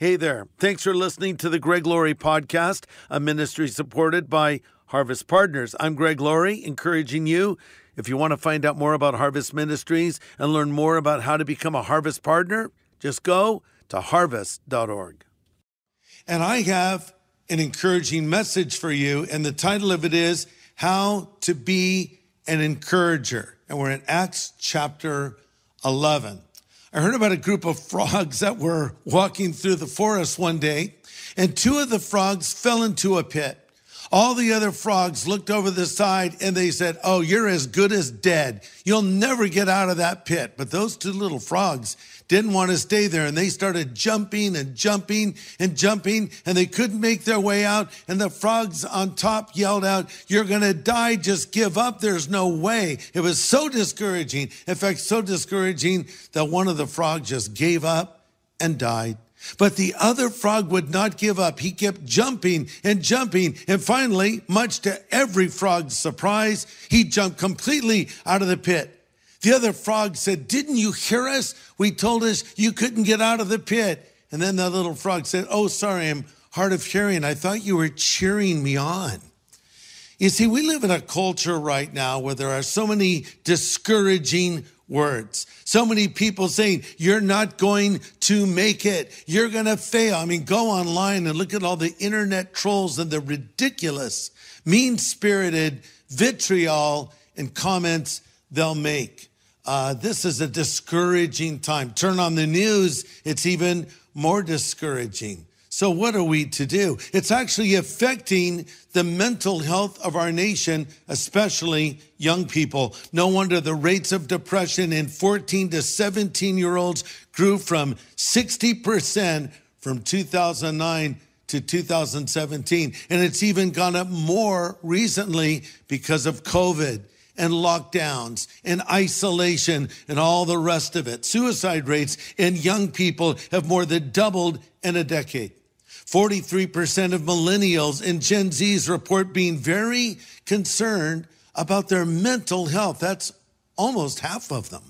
Hey there. Thanks for listening to the Greg Laurie podcast, a ministry supported by Harvest Partners. I'm Greg Laurie, encouraging you, if you want to find out more about Harvest Ministries and learn more about how to become a Harvest Partner, just go to harvest.org. And I have an encouraging message for you, and the title of it is How to Be an Encourager. And we're in Acts chapter 11. I heard about a group of frogs that were walking through the forest one day, and two of the frogs fell into a pit. All the other frogs looked over the side and they said, Oh, you're as good as dead. You'll never get out of that pit. But those two little frogs didn't want to stay there and they started jumping and jumping and jumping and they couldn't make their way out. And the frogs on top yelled out, You're going to die. Just give up. There's no way. It was so discouraging. In fact, so discouraging that one of the frogs just gave up and died. But the other frog would not give up. He kept jumping and jumping. And finally, much to every frog's surprise, he jumped completely out of the pit. The other frog said, Didn't you hear us? We told us you couldn't get out of the pit. And then the little frog said, Oh, sorry, I'm hard of hearing. I thought you were cheering me on. You see, we live in a culture right now where there are so many discouraging words. So many people saying, you're not going to make it. You're going to fail. I mean, go online and look at all the internet trolls and the ridiculous, mean spirited vitriol and comments they'll make. Uh, this is a discouraging time. Turn on the news, it's even more discouraging. So, what are we to do? It's actually affecting the mental health of our nation, especially young people. No wonder the rates of depression in 14 to 17 year olds grew from 60% from 2009 to 2017. And it's even gone up more recently because of COVID and lockdowns and isolation and all the rest of it. Suicide rates in young people have more than doubled in a decade. 43% of millennials and Gen Zs report being very concerned about their mental health. That's almost half of them.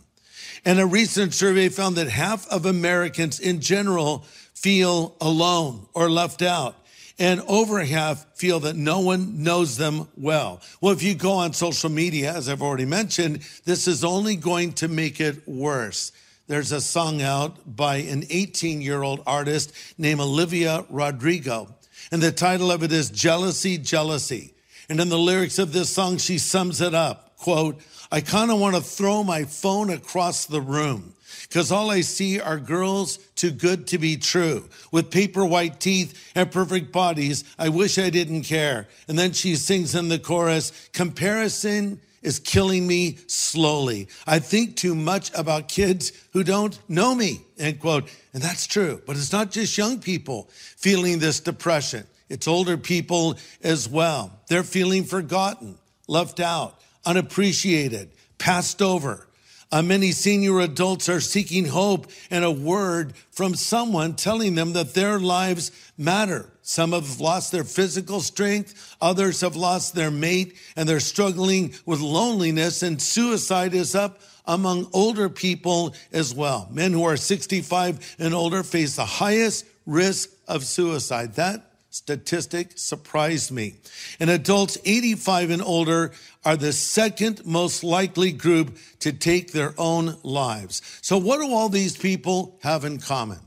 And a recent survey found that half of Americans in general feel alone or left out. And over half feel that no one knows them well. Well, if you go on social media, as I've already mentioned, this is only going to make it worse there's a song out by an 18 year old artist named Olivia Rodrigo. And the title of it is Jealousy, Jealousy. And in the lyrics of this song, she sums it up. Quote, I kind of want to throw my phone across the room because all I see are girls too good to be true with paper white teeth and perfect bodies. I wish I didn't care. And then she sings in the chorus, comparison is killing me slowly. I think too much about kids who don't know me, end quote. And that's true. But it's not just young people feeling this depression. It's older people as well. They're feeling forgotten, left out, unappreciated, passed over. Uh, many senior adults are seeking hope and a word from someone telling them that their lives matter. Some have lost their physical strength. Others have lost their mate and they're struggling with loneliness and suicide is up among older people as well. Men who are 65 and older face the highest risk of suicide. That statistic surprised me. And adults 85 and older are the second most likely group to take their own lives. So what do all these people have in common?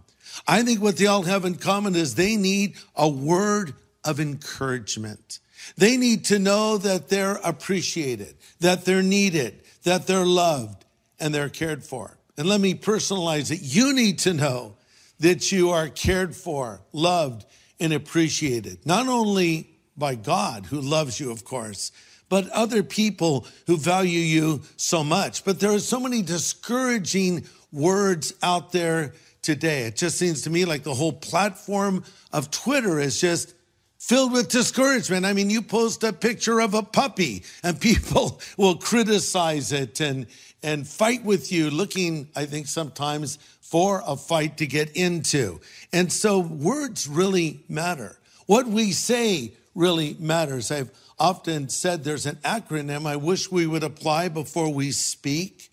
I think what they all have in common is they need a word of encouragement. They need to know that they're appreciated, that they're needed, that they're loved, and they're cared for. And let me personalize it. You need to know that you are cared for, loved, and appreciated, not only by God, who loves you, of course, but other people who value you so much. But there are so many discouraging words out there today. It just seems to me like the whole platform of Twitter is just filled with discouragement. I mean, you post a picture of a puppy and people will criticize it and, and fight with you, looking, I think, sometimes for a fight to get into. And so words really matter. What we say really matters. I've often said there's an acronym I wish we would apply before we speak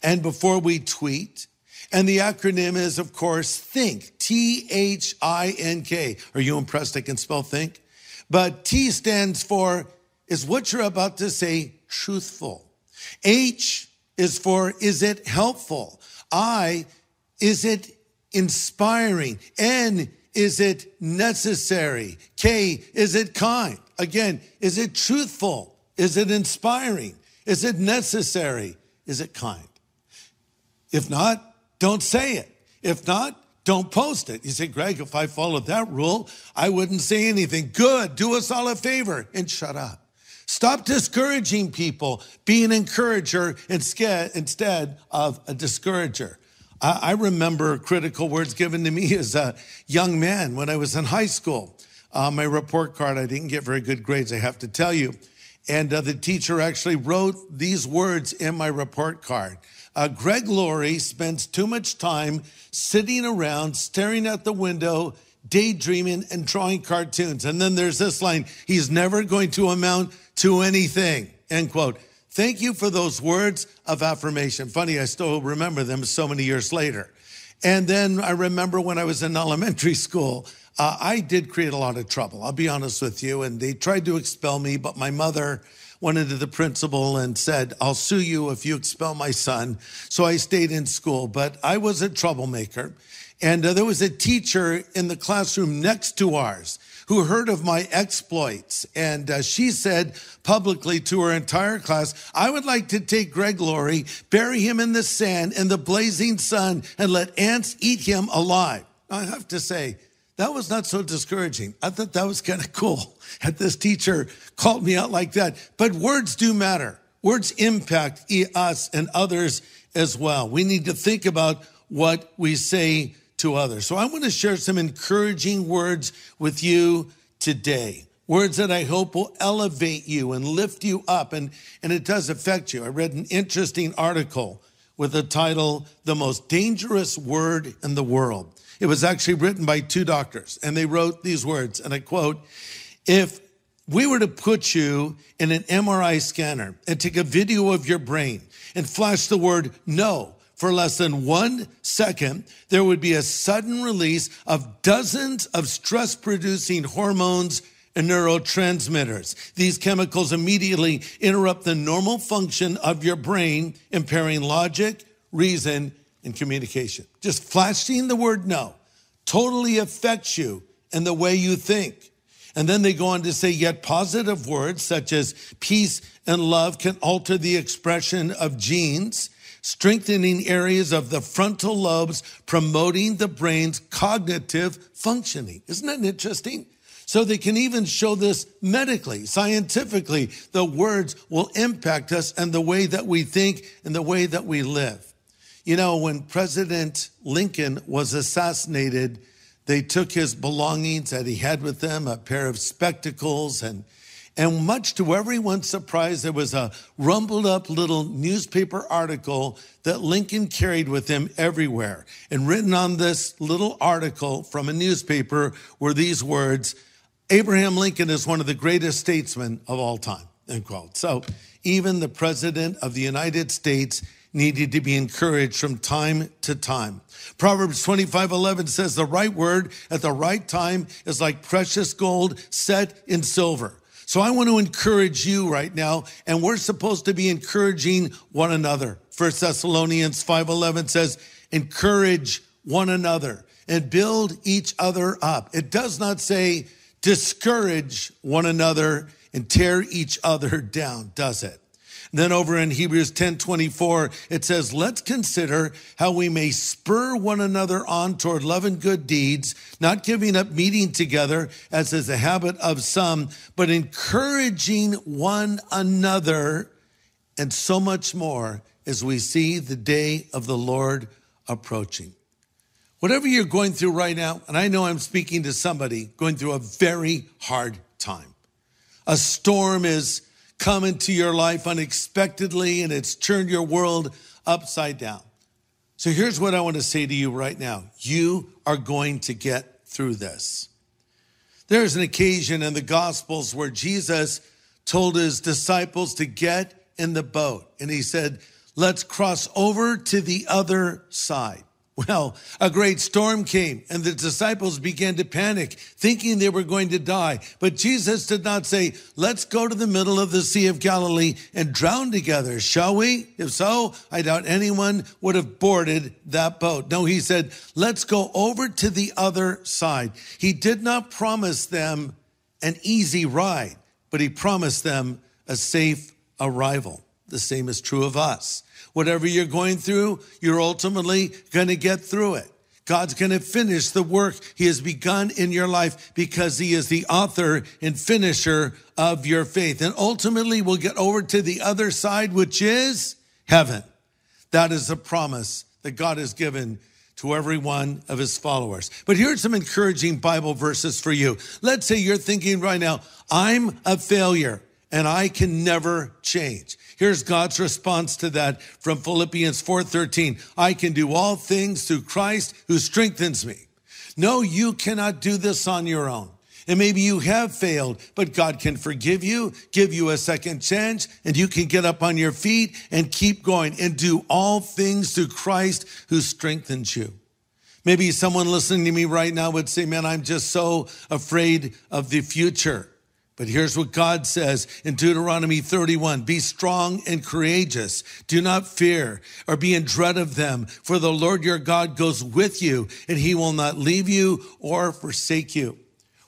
and before we tweet And the acronym is, of course, THINK, T H I N K. Are you impressed I can spell think? But T stands for, is what you're about to say truthful? H is for, is it helpful? I, is it inspiring? N, is it necessary? K, is it kind? Again, is it truthful? Is it inspiring? Is it necessary? Is it kind? If not, don't say it. If not, don't post it. You say, Greg, if I followed that rule, I wouldn't say anything. Good. Do us all a favor and shut up. Stop discouraging people. Be an encourager instead of a discourager. I remember critical words given to me as a young man when I was in high school. Uh, my report card, I didn't get very good grades, I have to tell you. And uh, the teacher actually wrote these words in my report card. Uh, Greg Laurie spends too much time sitting around, staring out the window, daydreaming, and drawing cartoons. And then there's this line he's never going to amount to anything. End quote. Thank you for those words of affirmation. Funny, I still remember them so many years later. And then I remember when I was in elementary school, uh, I did create a lot of trouble. I'll be honest with you. And they tried to expel me, but my mother went into the principal and said, I'll sue you if you expel my son. So I stayed in school, but I was a troublemaker. And uh, there was a teacher in the classroom next to ours who heard of my exploits. And uh, she said publicly to her entire class, I would like to take Greg Laurie, bury him in the sand in the blazing sun, and let ants eat him alive. I have to say, that was not so discouraging. I thought that was kind of cool. Had this teacher called me out like that. But words do matter. Words impact us and others as well. We need to think about what we say to others. So I want to share some encouraging words with you today. Words that I hope will elevate you and lift you up. And, and it does affect you. I read an interesting article with the title, The Most Dangerous Word in the World. It was actually written by two doctors, and they wrote these words, and I quote, if we were to put you in an MRI scanner and take a video of your brain and flash the word no for less than one second, there would be a sudden release of dozens of stress producing hormones and neurotransmitters. These chemicals immediately interrupt the normal function of your brain, impairing logic, reason, and communication. Just flashing the word no totally affects you and the way you think. And then they go on to say, yet positive words such as peace and love can alter the expression of genes, strengthening areas of the frontal lobes, promoting the brain's cognitive functioning. Isn't that interesting? So they can even show this medically, scientifically. The words will impact us and the way that we think and the way that we live. You know, when President Lincoln was assassinated, they took his belongings that he had with them, a pair of spectacles, and and much to everyone's surprise, there was a rumbled up little newspaper article that Lincoln carried with him everywhere. And written on this little article from a newspaper were these words Abraham Lincoln is one of the greatest statesmen of all time. End quote. So even the president of the United States needed to be encouraged from time to time. Proverbs 25 11 says, The right word at the right time is like precious gold set in silver. So I want to encourage you right now, and we're supposed to be encouraging one another. First Thessalonians 5:11 says, "Encourage one another and build each other up." It does not say discourage one another and tear each other down, does it? Then over in Hebrews 10 24, it says, Let's consider how we may spur one another on toward love and good deeds, not giving up meeting together, as is the habit of some, but encouraging one another, and so much more as we see the day of the Lord approaching. Whatever you're going through right now, and I know I'm speaking to somebody going through a very hard time. A storm is come into your life unexpectedly and it's turned your world upside down. So here's what I want to say to you right now you are going to get through this. There's an occasion in the Gospels where Jesus told his disciples to get in the boat and he said, Let's cross over to the other side. Well, a great storm came and the disciples began to panic, thinking they were going to die. But Jesus did not say, let's go to the middle of the Sea of Galilee and drown together, shall we? If so, I doubt anyone would have boarded that boat. No, he said, let's go over to the other side. He did not promise them an easy ride, but he promised them a safe arrival. The same is true of us. Whatever you're going through, you're ultimately going to get through it. God's going to finish the work he has begun in your life because he is the author and finisher of your faith. And ultimately we'll get over to the other side, which is heaven. That is the promise that God has given to every one of his followers. But here's some encouraging Bible verses for you. Let's say you're thinking right now, I'm a failure and I can never change. Here's God's response to that from Philippians 4:13. I can do all things through Christ who strengthens me. No, you cannot do this on your own. And maybe you have failed, but God can forgive you, give you a second chance, and you can get up on your feet and keep going and do all things through Christ who strengthens you. Maybe someone listening to me right now would say, man, I'm just so afraid of the future. But here's what God says in Deuteronomy 31 Be strong and courageous. Do not fear or be in dread of them, for the Lord your God goes with you, and he will not leave you or forsake you.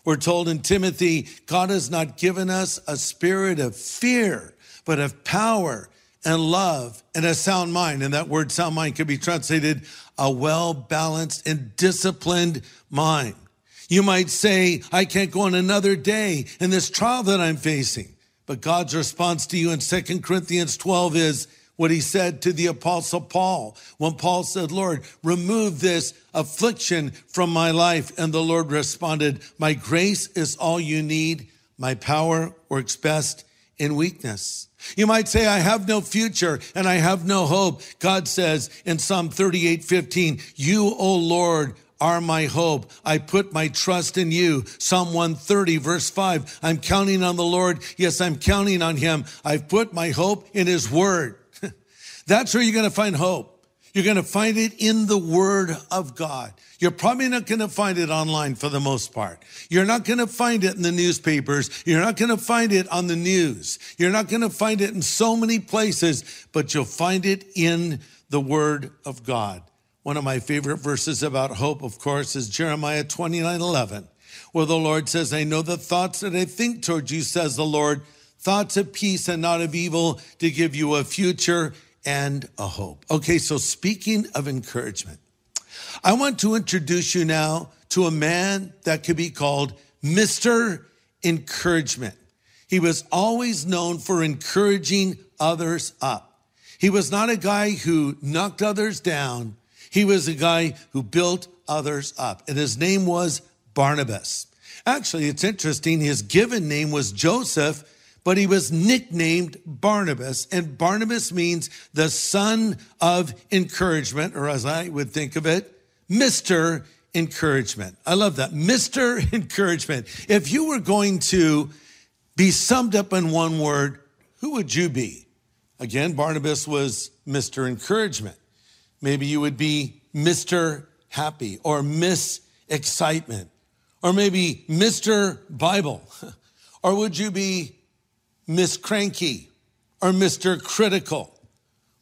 We're told in Timothy, God has not given us a spirit of fear, but of power and love and a sound mind. And that word sound mind can be translated a well balanced and disciplined mind. You might say, I can't go on another day in this trial that I'm facing. But God's response to you in 2 Corinthians 12 is what he said to the apostle Paul when Paul said, Lord, remove this affliction from my life. And the Lord responded, my grace is all you need. My power works best in weakness. You might say, I have no future and I have no hope. God says in Psalm 38, 15, you, O Lord, are my hope. I put my trust in you. Psalm 130 verse 5. I'm counting on the Lord. Yes, I'm counting on him. I've put my hope in his word. That's where you're going to find hope. You're going to find it in the word of God. You're probably not going to find it online for the most part. You're not going to find it in the newspapers. You're not going to find it on the news. You're not going to find it in so many places, but you'll find it in the word of God. One of my favorite verses about hope, of course, is Jeremiah 29 11, where the Lord says, I know the thoughts that I think towards you, says the Lord, thoughts of peace and not of evil to give you a future and a hope. Okay, so speaking of encouragement, I want to introduce you now to a man that could be called Mr. Encouragement. He was always known for encouraging others up. He was not a guy who knocked others down, he was a guy who built others up, and his name was Barnabas. Actually, it's interesting. His given name was Joseph, but he was nicknamed Barnabas, and Barnabas means the son of encouragement, or as I would think of it, Mr. Encouragement. I love that. Mr. Encouragement. If you were going to be summed up in one word, who would you be? Again, Barnabas was Mr. Encouragement. Maybe you would be Mr. Happy or Miss Excitement or maybe Mr. Bible. Or would you be Miss Cranky or Mr. Critical?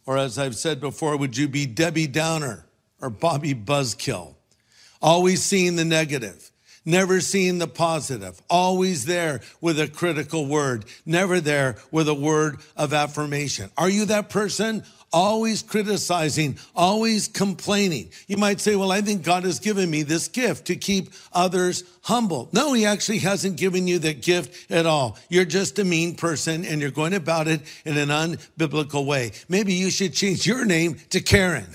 Or as I've said before, would you be Debbie Downer or Bobby Buzzkill? Always seeing the negative, never seeing the positive, always there with a critical word, never there with a word of affirmation. Are you that person? Always criticizing, always complaining. You might say, well, I think God has given me this gift to keep others humble. No, he actually hasn't given you that gift at all. You're just a mean person and you're going about it in an unbiblical way. Maybe you should change your name to Karen.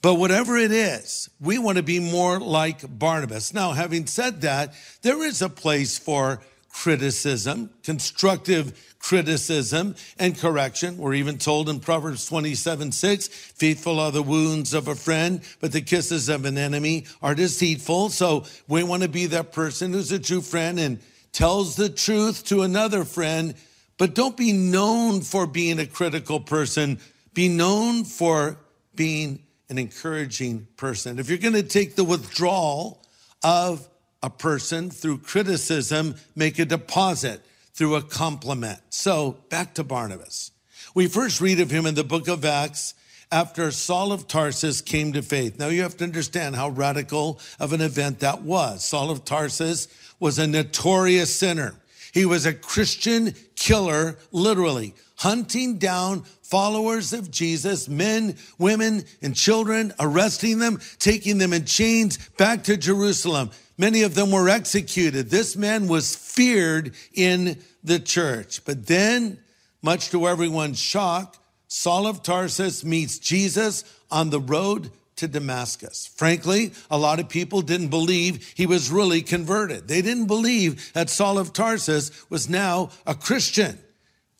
But whatever it is, we want to be more like Barnabas. Now, having said that, there is a place for criticism, constructive criticism and correction. We're even told in Proverbs 27 6, faithful are the wounds of a friend, but the kisses of an enemy are deceitful. So we want to be that person who's a true friend and tells the truth to another friend, but don't be known for being a critical person. Be known for being an encouraging person. If you're going to take the withdrawal of a person through criticism, make a deposit through a compliment. So back to Barnabas. We first read of him in the book of Acts after Saul of Tarsus came to faith. Now you have to understand how radical of an event that was. Saul of Tarsus was a notorious sinner. He was a Christian killer, literally, hunting down followers of Jesus, men, women, and children, arresting them, taking them in chains back to Jerusalem. Many of them were executed. This man was feared in the church. But then, much to everyone's shock, Saul of Tarsus meets Jesus on the road to Damascus. Frankly, a lot of people didn't believe he was really converted. They didn't believe that Saul of Tarsus was now a Christian.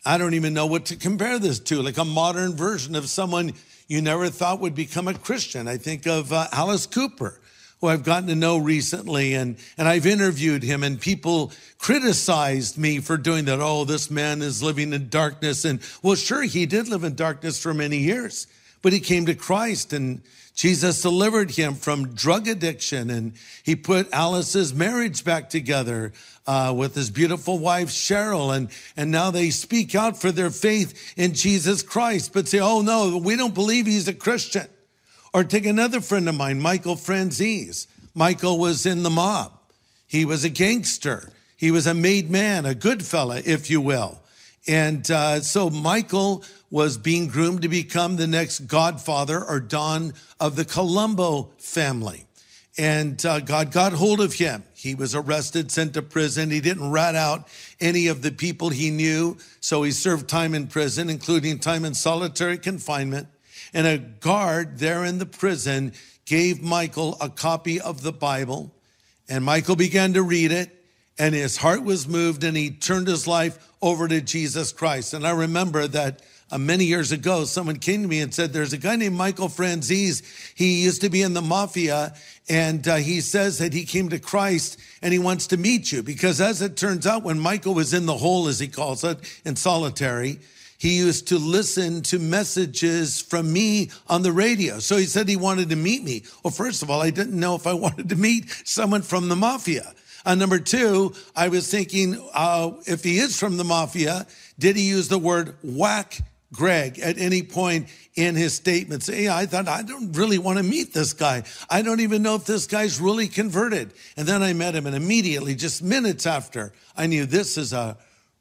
I don't even know what to compare this to, like a modern version of someone you never thought would become a Christian. I think of uh, Alice Cooper, who I've gotten to know recently, and, and I've interviewed him, and people criticized me for doing that. Oh, this man is living in darkness. And well, sure, he did live in darkness for many years, but he came to Christ and Jesus delivered him from drug addiction and he put Alice's marriage back together uh, with his beautiful wife, Cheryl. And, and now they speak out for their faith in Jesus Christ, but say, oh no, we don't believe he's a Christian. Or take another friend of mine, Michael Franzese. Michael was in the mob. He was a gangster. He was a made man, a good fella, if you will. And uh, so Michael was being groomed to become the next godfather or Don of the Colombo family. And uh, God got hold of him. He was arrested, sent to prison. He didn't rat out any of the people he knew. So he served time in prison, including time in solitary confinement. And a guard there in the prison gave Michael a copy of the Bible. And Michael began to read it and his heart was moved and he turned his life over to Jesus Christ. And I remember that uh, many years ago, someone came to me and said, There's a guy named Michael Franzese. He used to be in the mafia, and uh, he says that he came to Christ and he wants to meet you. Because as it turns out, when Michael was in the hole, as he calls it, in solitary, he used to listen to messages from me on the radio. So he said he wanted to meet me. Well, first of all, I didn't know if I wanted to meet someone from the mafia. Uh, number two, I was thinking uh, if he is from the mafia, did he use the word whack Greg at any point in his statements? I thought, I don't really want to meet this guy. I don't even know if this guy's really converted. And then I met him, and immediately, just minutes after, I knew this is a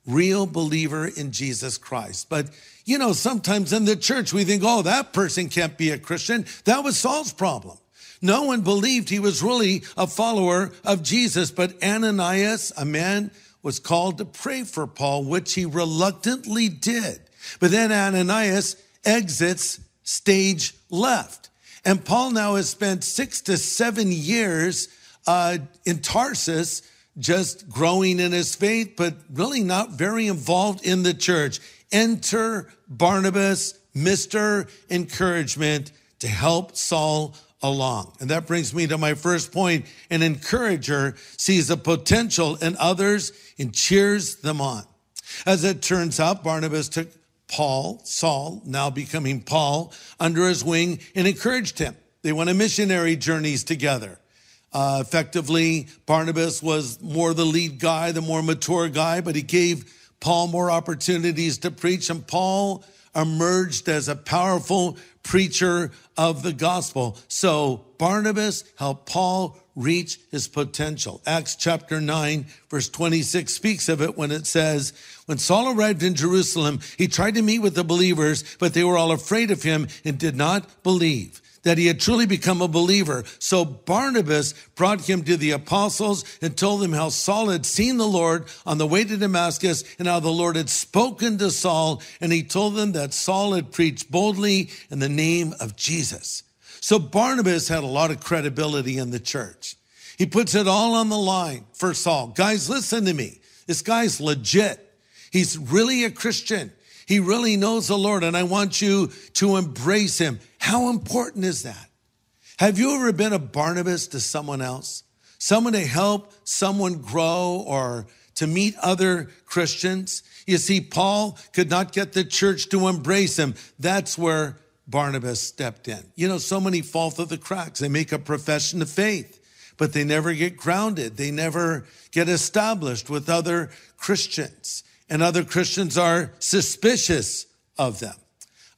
real believer in Jesus Christ. But you know, sometimes in the church, we think, oh, that person can't be a Christian. That was Saul's problem. No one believed he was really a follower of Jesus, but Ananias, a man, was called to pray for Paul, which he reluctantly did. But then Ananias exits stage left. And Paul now has spent six to seven years uh, in Tarsus, just growing in his faith, but really not very involved in the church. Enter Barnabas, Mr. Encouragement, to help Saul along. And that brings me to my first point. An encourager sees the potential in others and cheers them on. As it turns out, Barnabas took Paul, Saul, now becoming Paul, under his wing and encouraged him. They went on missionary journeys together. Uh, effectively, Barnabas was more the lead guy, the more mature guy, but he gave Paul more opportunities to preach. And Paul emerged as a powerful preacher of the gospel. So Barnabas helped Paul reach his potential. Acts chapter 9, verse 26 speaks of it when it says, When Saul arrived in Jerusalem, he tried to meet with the believers, but they were all afraid of him and did not believe that he had truly become a believer. So Barnabas brought him to the apostles and told them how Saul had seen the Lord on the way to Damascus and how the Lord had spoken to Saul. And he told them that Saul had preached boldly in the name of Jesus. So Barnabas had a lot of credibility in the church. He puts it all on the line for Saul. Guys, listen to me. This guy's legit. He's really a Christian. He really knows the Lord, and I want you to embrace him. How important is that? Have you ever been a Barnabas to someone else? Someone to help someone grow or to meet other Christians? You see, Paul could not get the church to embrace him. That's where Barnabas stepped in. You know, so many fall through the cracks. They make a profession of faith, but they never get grounded. They never get established with other Christians, and other Christians are suspicious of them.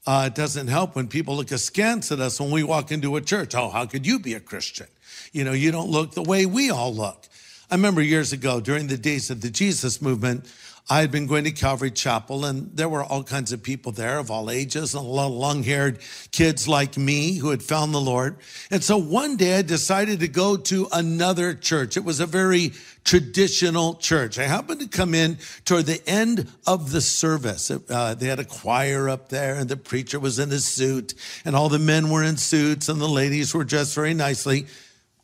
Uh, it doesn't help when people look askance at us when we walk into a church. Oh, how could you be a Christian? You know, you don't look the way we all look. I remember years ago during the days of the Jesus movement, I had been going to Calvary Chapel, and there were all kinds of people there of all ages, and a lot of long haired kids like me who had found the Lord. And so one day I decided to go to another church. It was a very traditional church. I happened to come in toward the end of the service. Uh, they had a choir up there, and the preacher was in a suit, and all the men were in suits, and the ladies were dressed very nicely.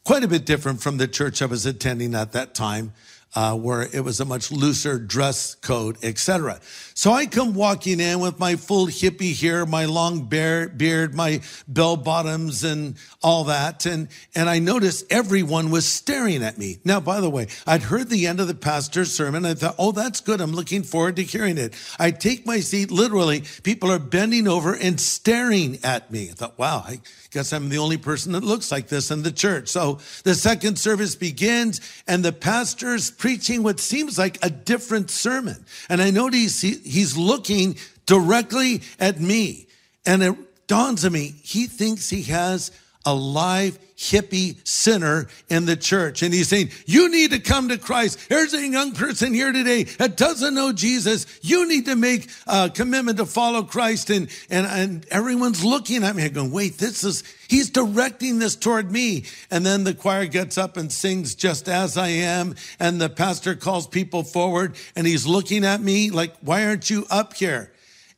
Quite a bit different from the church I was attending at that time uh, where it was a much looser dress code, etc. So I come walking in with my full hippie hair, my long beard, my bell bottoms, and all that, and and I noticed everyone was staring at me. Now, by the way, I'd heard the end of the pastor's sermon. I thought, oh, that's good. I'm looking forward to hearing it. I take my seat. Literally, people are bending over and staring at me. I thought, wow, I guess I'm the only person that looks like this in the church. So the second service begins, and the pastor's preaching what seems like a different sermon. And I notice he, he's looking directly at me. And it dawns on me, he thinks he has a live hippie sinner in the church. And he's saying, you need to come to Christ. There's a young person here today that doesn't know Jesus. You need to make a commitment to follow Christ. And, and, and everyone's looking at me going, wait, this is, he's directing this toward me. And then the choir gets up and sings just as I am. And the pastor calls people forward and he's looking at me like, why aren't you up here?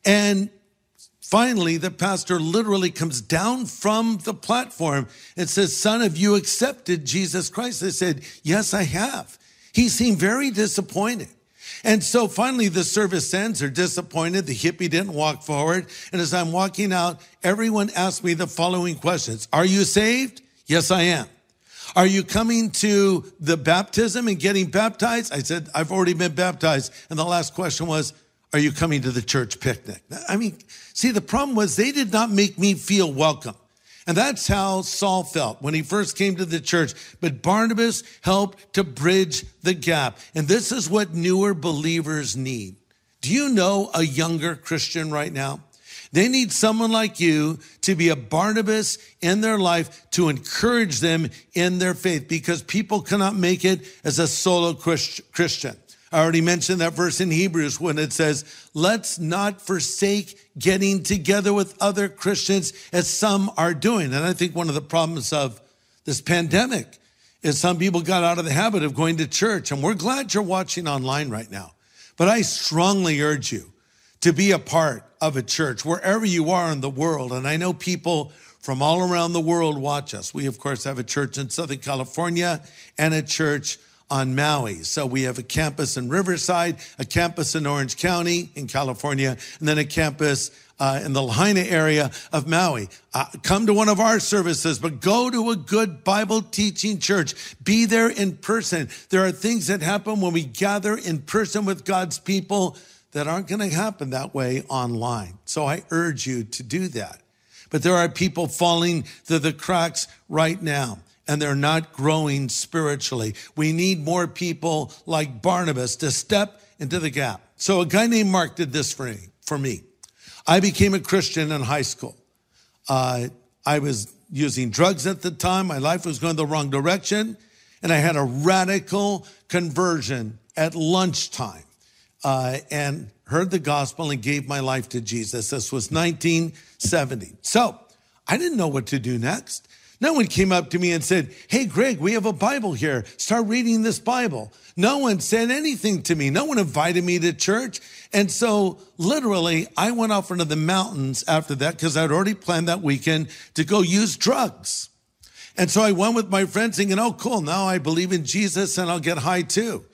And Finally, the pastor literally comes down from the platform and says, Son, have you accepted Jesus Christ? I said, Yes, I have. He seemed very disappointed. And so finally the service ends. They're disappointed. The hippie didn't walk forward. And as I'm walking out, everyone asked me the following questions. Are you saved? Yes, I am. Are you coming to the baptism and getting baptized? I said, I've already been baptized. And the last question was, are you coming to the church picnic? I mean, see, the problem was they did not make me feel welcome. And that's how Saul felt when he first came to the church. But Barnabas helped to bridge the gap. And this is what newer believers need. Do you know a younger Christian right now? They need someone like you to be a Barnabas in their life to encourage them in their faith because people cannot make it as a solo Christian. I already mentioned that verse in Hebrews when it says, let's not forsake getting together with other Christians as some are doing. And I think one of the problems of this pandemic is some people got out of the habit of going to church. And we're glad you're watching online right now. But I strongly urge you to be a part of a church wherever you are in the world. And I know people from all around the world watch us. We, of course, have a church in Southern California and a church on Maui. So we have a campus in Riverside, a campus in Orange County in California, and then a campus uh, in the Lahaina area of Maui. Uh, come to one of our services, but go to a good Bible teaching church. Be there in person. There are things that happen when we gather in person with God's people that aren't going to happen that way online. So I urge you to do that. But there are people falling through the cracks right now and they're not growing spiritually. We need more people like Barnabas to step into the gap. So a guy named Mark did this for me. For me. I became a Christian in high school. Uh, I was using drugs at the time. My life was going the wrong direction. And I had a radical conversion at lunchtime uh, and heard the gospel and gave my life to Jesus. This was 1970. So I didn't know what to do next. No one came up to me and said, Hey, Greg, we have a Bible here. Start reading this Bible. No one said anything to me. No one invited me to church. And so literally I went off into the mountains after that because I'd already planned that weekend to go use drugs. And so I went with my friends thinking, oh, cool. Now I believe in Jesus and I'll get high too.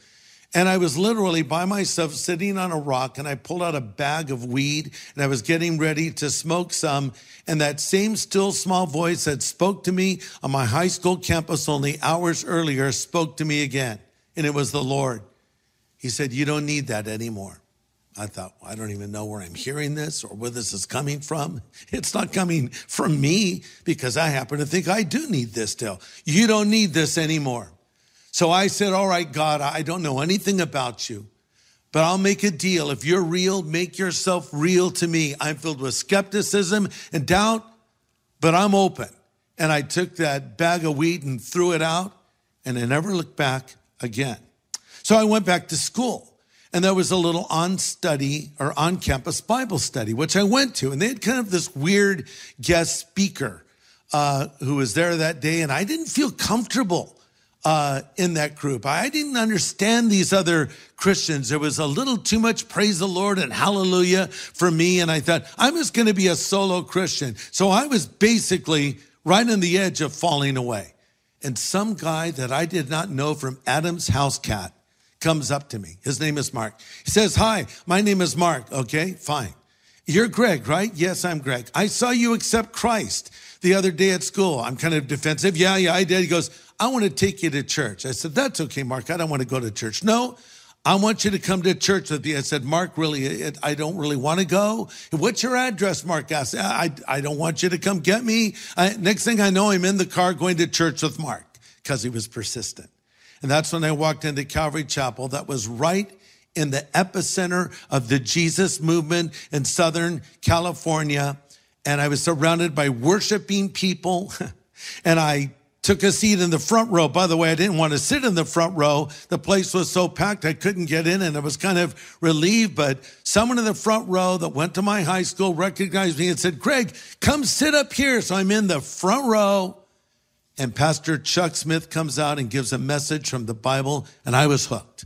And I was literally by myself sitting on a rock and I pulled out a bag of weed and I was getting ready to smoke some. And that same still small voice that spoke to me on my high school campus only hours earlier spoke to me again. And it was the Lord. He said, You don't need that anymore. I thought, well, I don't even know where I'm hearing this or where this is coming from. It's not coming from me because I happen to think I do need this still. You don't need this anymore. So I said, All right, God, I don't know anything about you, but I'll make a deal. If you're real, make yourself real to me. I'm filled with skepticism and doubt, but I'm open. And I took that bag of wheat and threw it out, and I never looked back again. So I went back to school. And there was a little on study or on campus Bible study, which I went to. And they had kind of this weird guest speaker uh, who was there that day. And I didn't feel comfortable uh, in that group. I didn't understand these other Christians. There was a little too much praise the Lord and hallelujah for me. And I thought, I'm just going to be a solo Christian. So I was basically right on the edge of falling away. And some guy that I did not know from Adam's house cat comes up to me. His name is Mark. He says, Hi, my name is Mark. Okay, fine. You're Greg, right? Yes, I'm Greg. I saw you accept Christ the other day at school. I'm kind of defensive. Yeah, yeah, I did. He goes, I want to take you to church. I said, That's okay, Mark. I don't want to go to church. No, I want you to come to church with me. I said, Mark, really, I don't really want to go. What's your address? Mark asked. I, I don't want you to come get me. I, next thing I know, I'm in the car going to church with Mark because he was persistent. And that's when I walked into Calvary Chapel. That was right in the epicenter of the Jesus movement in Southern California. And I was surrounded by worshiping people. and I took a seat in the front row. By the way, I didn't want to sit in the front row. The place was so packed I couldn't get in and I was kind of relieved. But someone in the front row that went to my high school recognized me and said, Greg, come sit up here. So I'm in the front row and Pastor Chuck Smith comes out and gives a message from the Bible and I was hooked.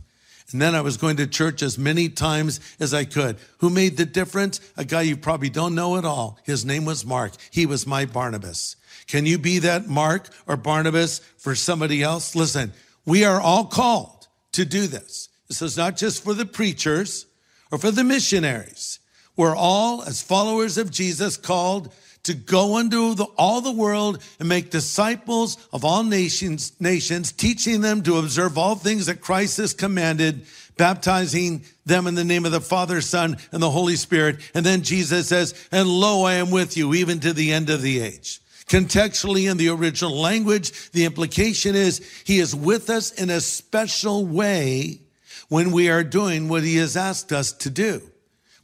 And then I was going to church as many times as I could. Who made the difference? A guy you probably don't know at all. His name was Mark. He was my Barnabas. Can you be that Mark or Barnabas for somebody else? Listen, we are all called to do this. This is not just for the preachers or for the missionaries. We're all, as followers of Jesus, called to go into the, all the world and make disciples of all nations, nations, teaching them to observe all things that Christ has commanded, baptizing them in the name of the Father, Son, and the Holy Spirit. And then Jesus says, and lo, I am with you even to the end of the age. Contextually, in the original language, the implication is he is with us in a special way when we are doing what he has asked us to do.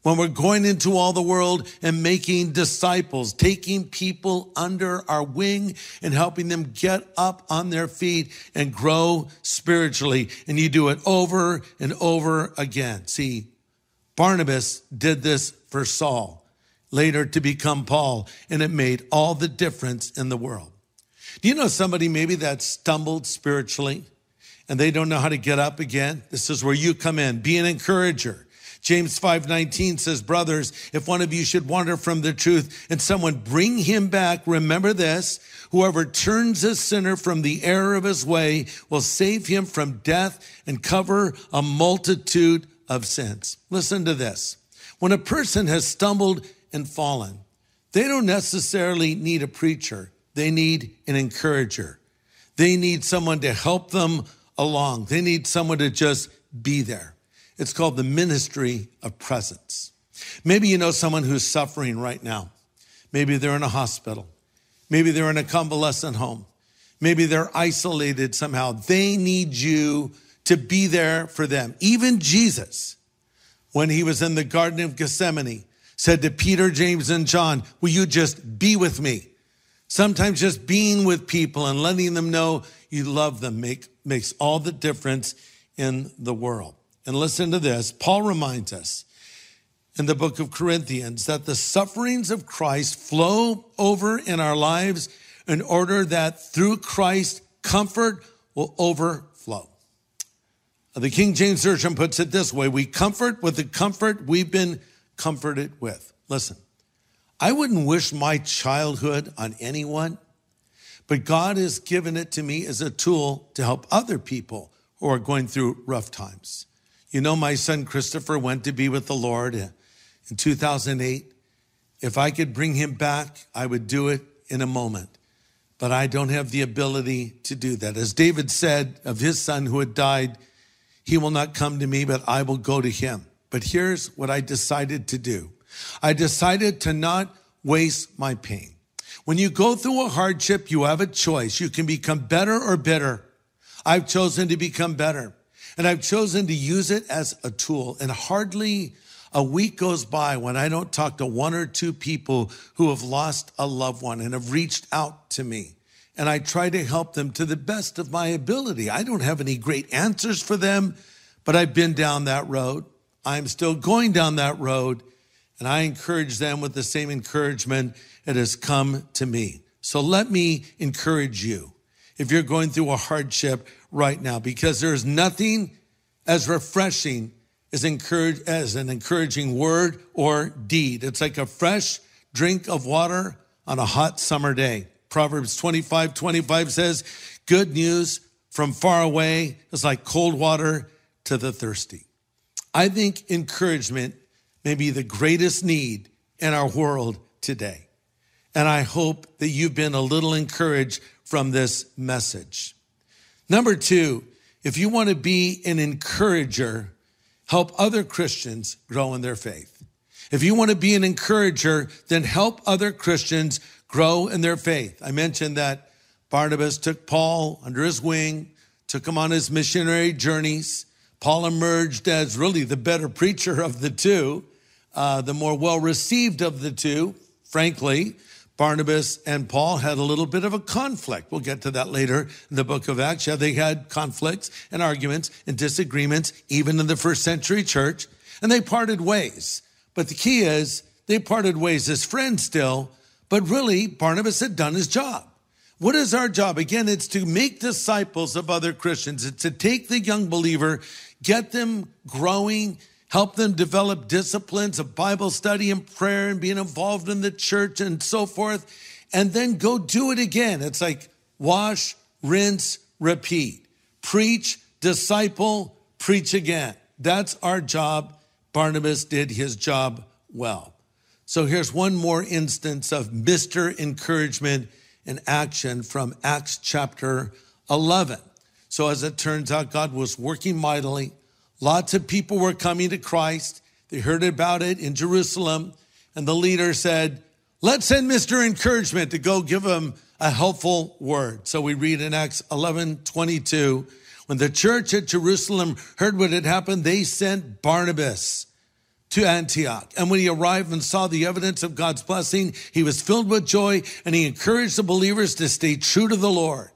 When we're going into all the world and making disciples, taking people under our wing and helping them get up on their feet and grow spiritually. And you do it over and over again. See, Barnabas did this for Saul later to become Paul, and it made all the difference in the world. Do you know somebody maybe that stumbled spiritually and they don't know how to get up again? This is where you come in. Be an encourager. James 5:19 says, "Brothers, if one of you should wander from the truth and someone bring him back, remember this, whoever turns a sinner from the error of his way will save him from death and cover a multitude of sins." Listen to this. When a person has stumbled and fallen. They don't necessarily need a preacher. They need an encourager. They need someone to help them along. They need someone to just be there. It's called the ministry of presence. Maybe you know someone who's suffering right now. Maybe they're in a hospital. Maybe they're in a convalescent home. Maybe they're isolated somehow. They need you to be there for them. Even Jesus, when he was in the Garden of Gethsemane, said to Peter, James, and John, Will you just be with me? Sometimes just being with people and letting them know you love them make, makes all the difference in the world. And listen to this Paul reminds us in the book of Corinthians that the sufferings of Christ flow over in our lives in order that through Christ, comfort will overflow. The King James Version puts it this way We comfort with the comfort we've been comforted with. Listen, I wouldn't wish my childhood on anyone, but God has given it to me as a tool to help other people who are going through rough times. You know, my son Christopher went to be with the Lord in 2008. If I could bring him back, I would do it in a moment. But I don't have the ability to do that. As David said of his son who had died, he will not come to me, but I will go to him. But here's what I decided to do. I decided to not waste my pain. When you go through a hardship, you have a choice. You can become better or bitter. I've chosen to become better and I've chosen to use it as a tool. And hardly a week goes by when I don't talk to one or two people who have lost a loved one and have reached out to me. And I try to help them to the best of my ability. I don't have any great answers for them, but I've been down that road. I'm still going down that road. And I encourage them with the same encouragement that has come to me. So let me encourage you if you're going through a hardship right now, because there's nothing as refreshing as, encourage, as an encouraging word or deed. It's like a fresh drink of water on a hot summer day. Proverbs 25, 25 says, good news from far away is like cold water to the thirsty. I think encouragement may be the greatest need in our world today. And I hope that you've been a little encouraged from this message. Number two, if you want to be an encourager, help other Christians grow in their faith. If you want to be an encourager, then help other Christians grow in their faith. I mentioned that Barnabas took Paul under his wing, took him on his missionary journeys. Paul emerged as really the better preacher of the two, uh, the more well received of the two, frankly. Barnabas and Paul had a little bit of a conflict. We'll get to that later in the book of Acts. Yeah, they had conflicts and arguments and disagreements, even in the first century church, and they parted ways. But the key is they parted ways as friends still, but really Barnabas had done his job. What is our job? Again, it's to make disciples of other Christians. It's to take the young believer, get them growing, help them develop disciplines of Bible study and prayer and being involved in the church and so forth, and then go do it again. It's like wash, rinse, repeat. Preach, disciple, preach again. That's our job. Barnabas did his job well. So here's one more instance of Mr. Encouragement in action from Acts chapter 11. So as it turns out, God was working mightily Lots of people were coming to Christ. They heard about it in Jerusalem, and the leader said, Let's send Mr. Encouragement to go give them a helpful word. So we read in Acts 11 22, when the church at Jerusalem heard what had happened, they sent Barnabas to Antioch. And when he arrived and saw the evidence of God's blessing, he was filled with joy and he encouraged the believers to stay true to the Lord.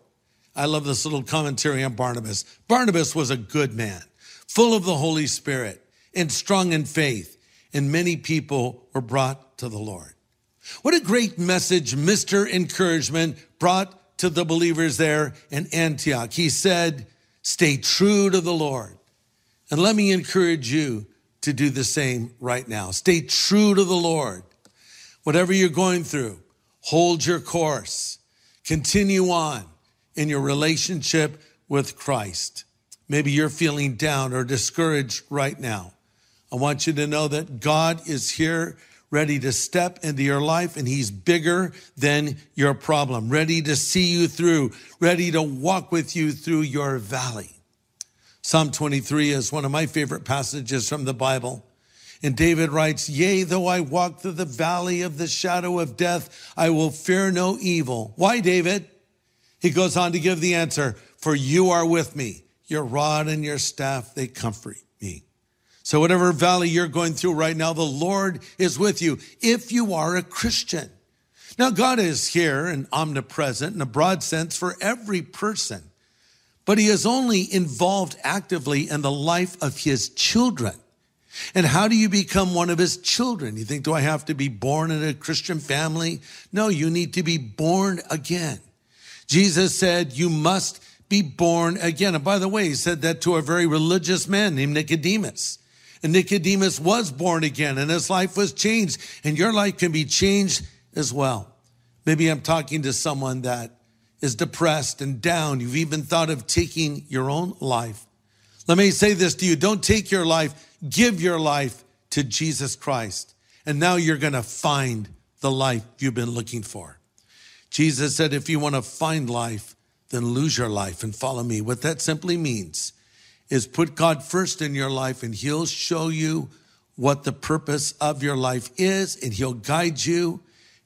I love this little commentary on Barnabas. Barnabas was a good man full of the Holy Spirit and strong in faith, and many people were brought to the Lord. What a great message Mr. Encouragement brought to the believers there in Antioch. He said, Stay true to the Lord. And let me encourage you to do the same right now. Stay true to the Lord. Whatever you're going through, hold your course. Continue on in your relationship with Christ. Maybe you're feeling down or discouraged right now. I want you to know that God is here ready to step into your life and he's bigger than your problem, ready to see you through, ready to walk with you through your valley. Psalm 23 is one of my favorite passages from the Bible. And David writes, Yea, though I walk through the valley of the shadow of death, I will fear no evil. Why, David? He goes on to give the answer, For you are with me. Your rod and your staff, they comfort me. So whatever valley you're going through right now, the Lord is with you if you are a Christian. Now, God is here and omnipresent in a broad sense for every person, but he is only involved actively in the life of his children. And how do you become one of his children? You think, do I have to be born in a Christian family? No, you need to be born again. Jesus said, you must be born again. And by the way, he said that to a very religious man named Nicodemus. And Nicodemus was born again and his life was changed and your life can be changed as well. Maybe I'm talking to someone that is depressed and down. You've even thought of taking your own life. Let me say this to you. Don't take your life. Give your life to Jesus Christ. And now you're going to find the life you've been looking for. Jesus said, if you want to find life, then lose your life and follow me. What that simply means is put God first in your life and he'll show you what the purpose of your life is, and He'll guide you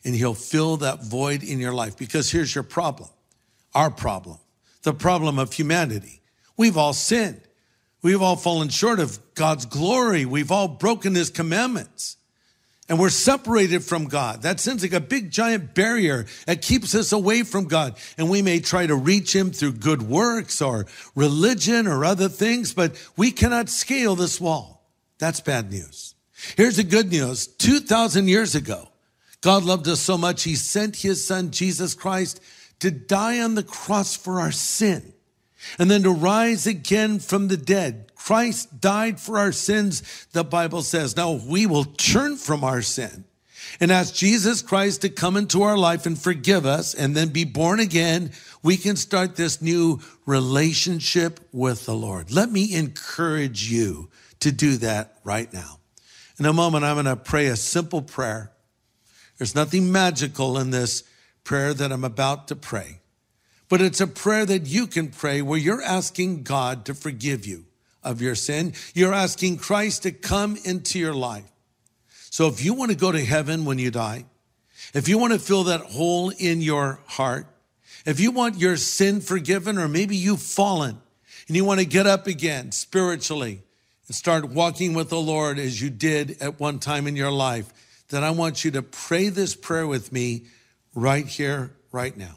and He'll fill that void in your life. Because here's your problem our problem, the problem of humanity. We've all sinned. We've all fallen short of God's glory. We've all broken His commandments. And we're separated from God. That seems like a big giant barrier that keeps us away from God. And we may try to reach Him through good works or religion or other things, but we cannot scale this wall. That's bad news. Here's the good news. 2,000 years ago, God loved us so much, He sent His Son, Jesus Christ, to die on the cross for our sin and then to rise again from the dead. Christ died for our sins, the Bible says. Now we will turn from our sin and ask Jesus Christ to come into our life and forgive us and then be born again. We can start this new relationship with the Lord. Let me encourage you to do that right now. In a moment, I'm going to pray a simple prayer. There's nothing magical in this prayer that I'm about to pray, but it's a prayer that you can pray where you're asking God to forgive you of your sin. You're asking Christ to come into your life. So if you want to go to heaven when you die, if you want to fill that hole in your heart, if you want your sin forgiven, or maybe you've fallen and you want to get up again spiritually, and start walking with the Lord as you did at one time in your life, then I want you to pray this prayer with me right here, right now.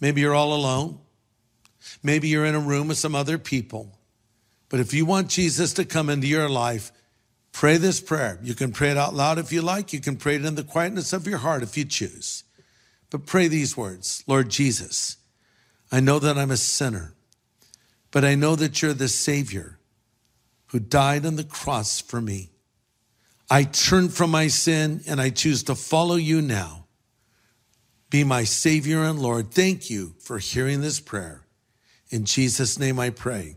Maybe you're all alone. Maybe you're in a room with some other people. But if you want Jesus to come into your life, pray this prayer. You can pray it out loud if you like. You can pray it in the quietness of your heart if you choose. But pray these words Lord Jesus, I know that I'm a sinner, but I know that you're the Savior who died on the cross for me. I turn from my sin and I choose to follow you now. Be my Savior and Lord. Thank you for hearing this prayer. In Jesus' name I pray.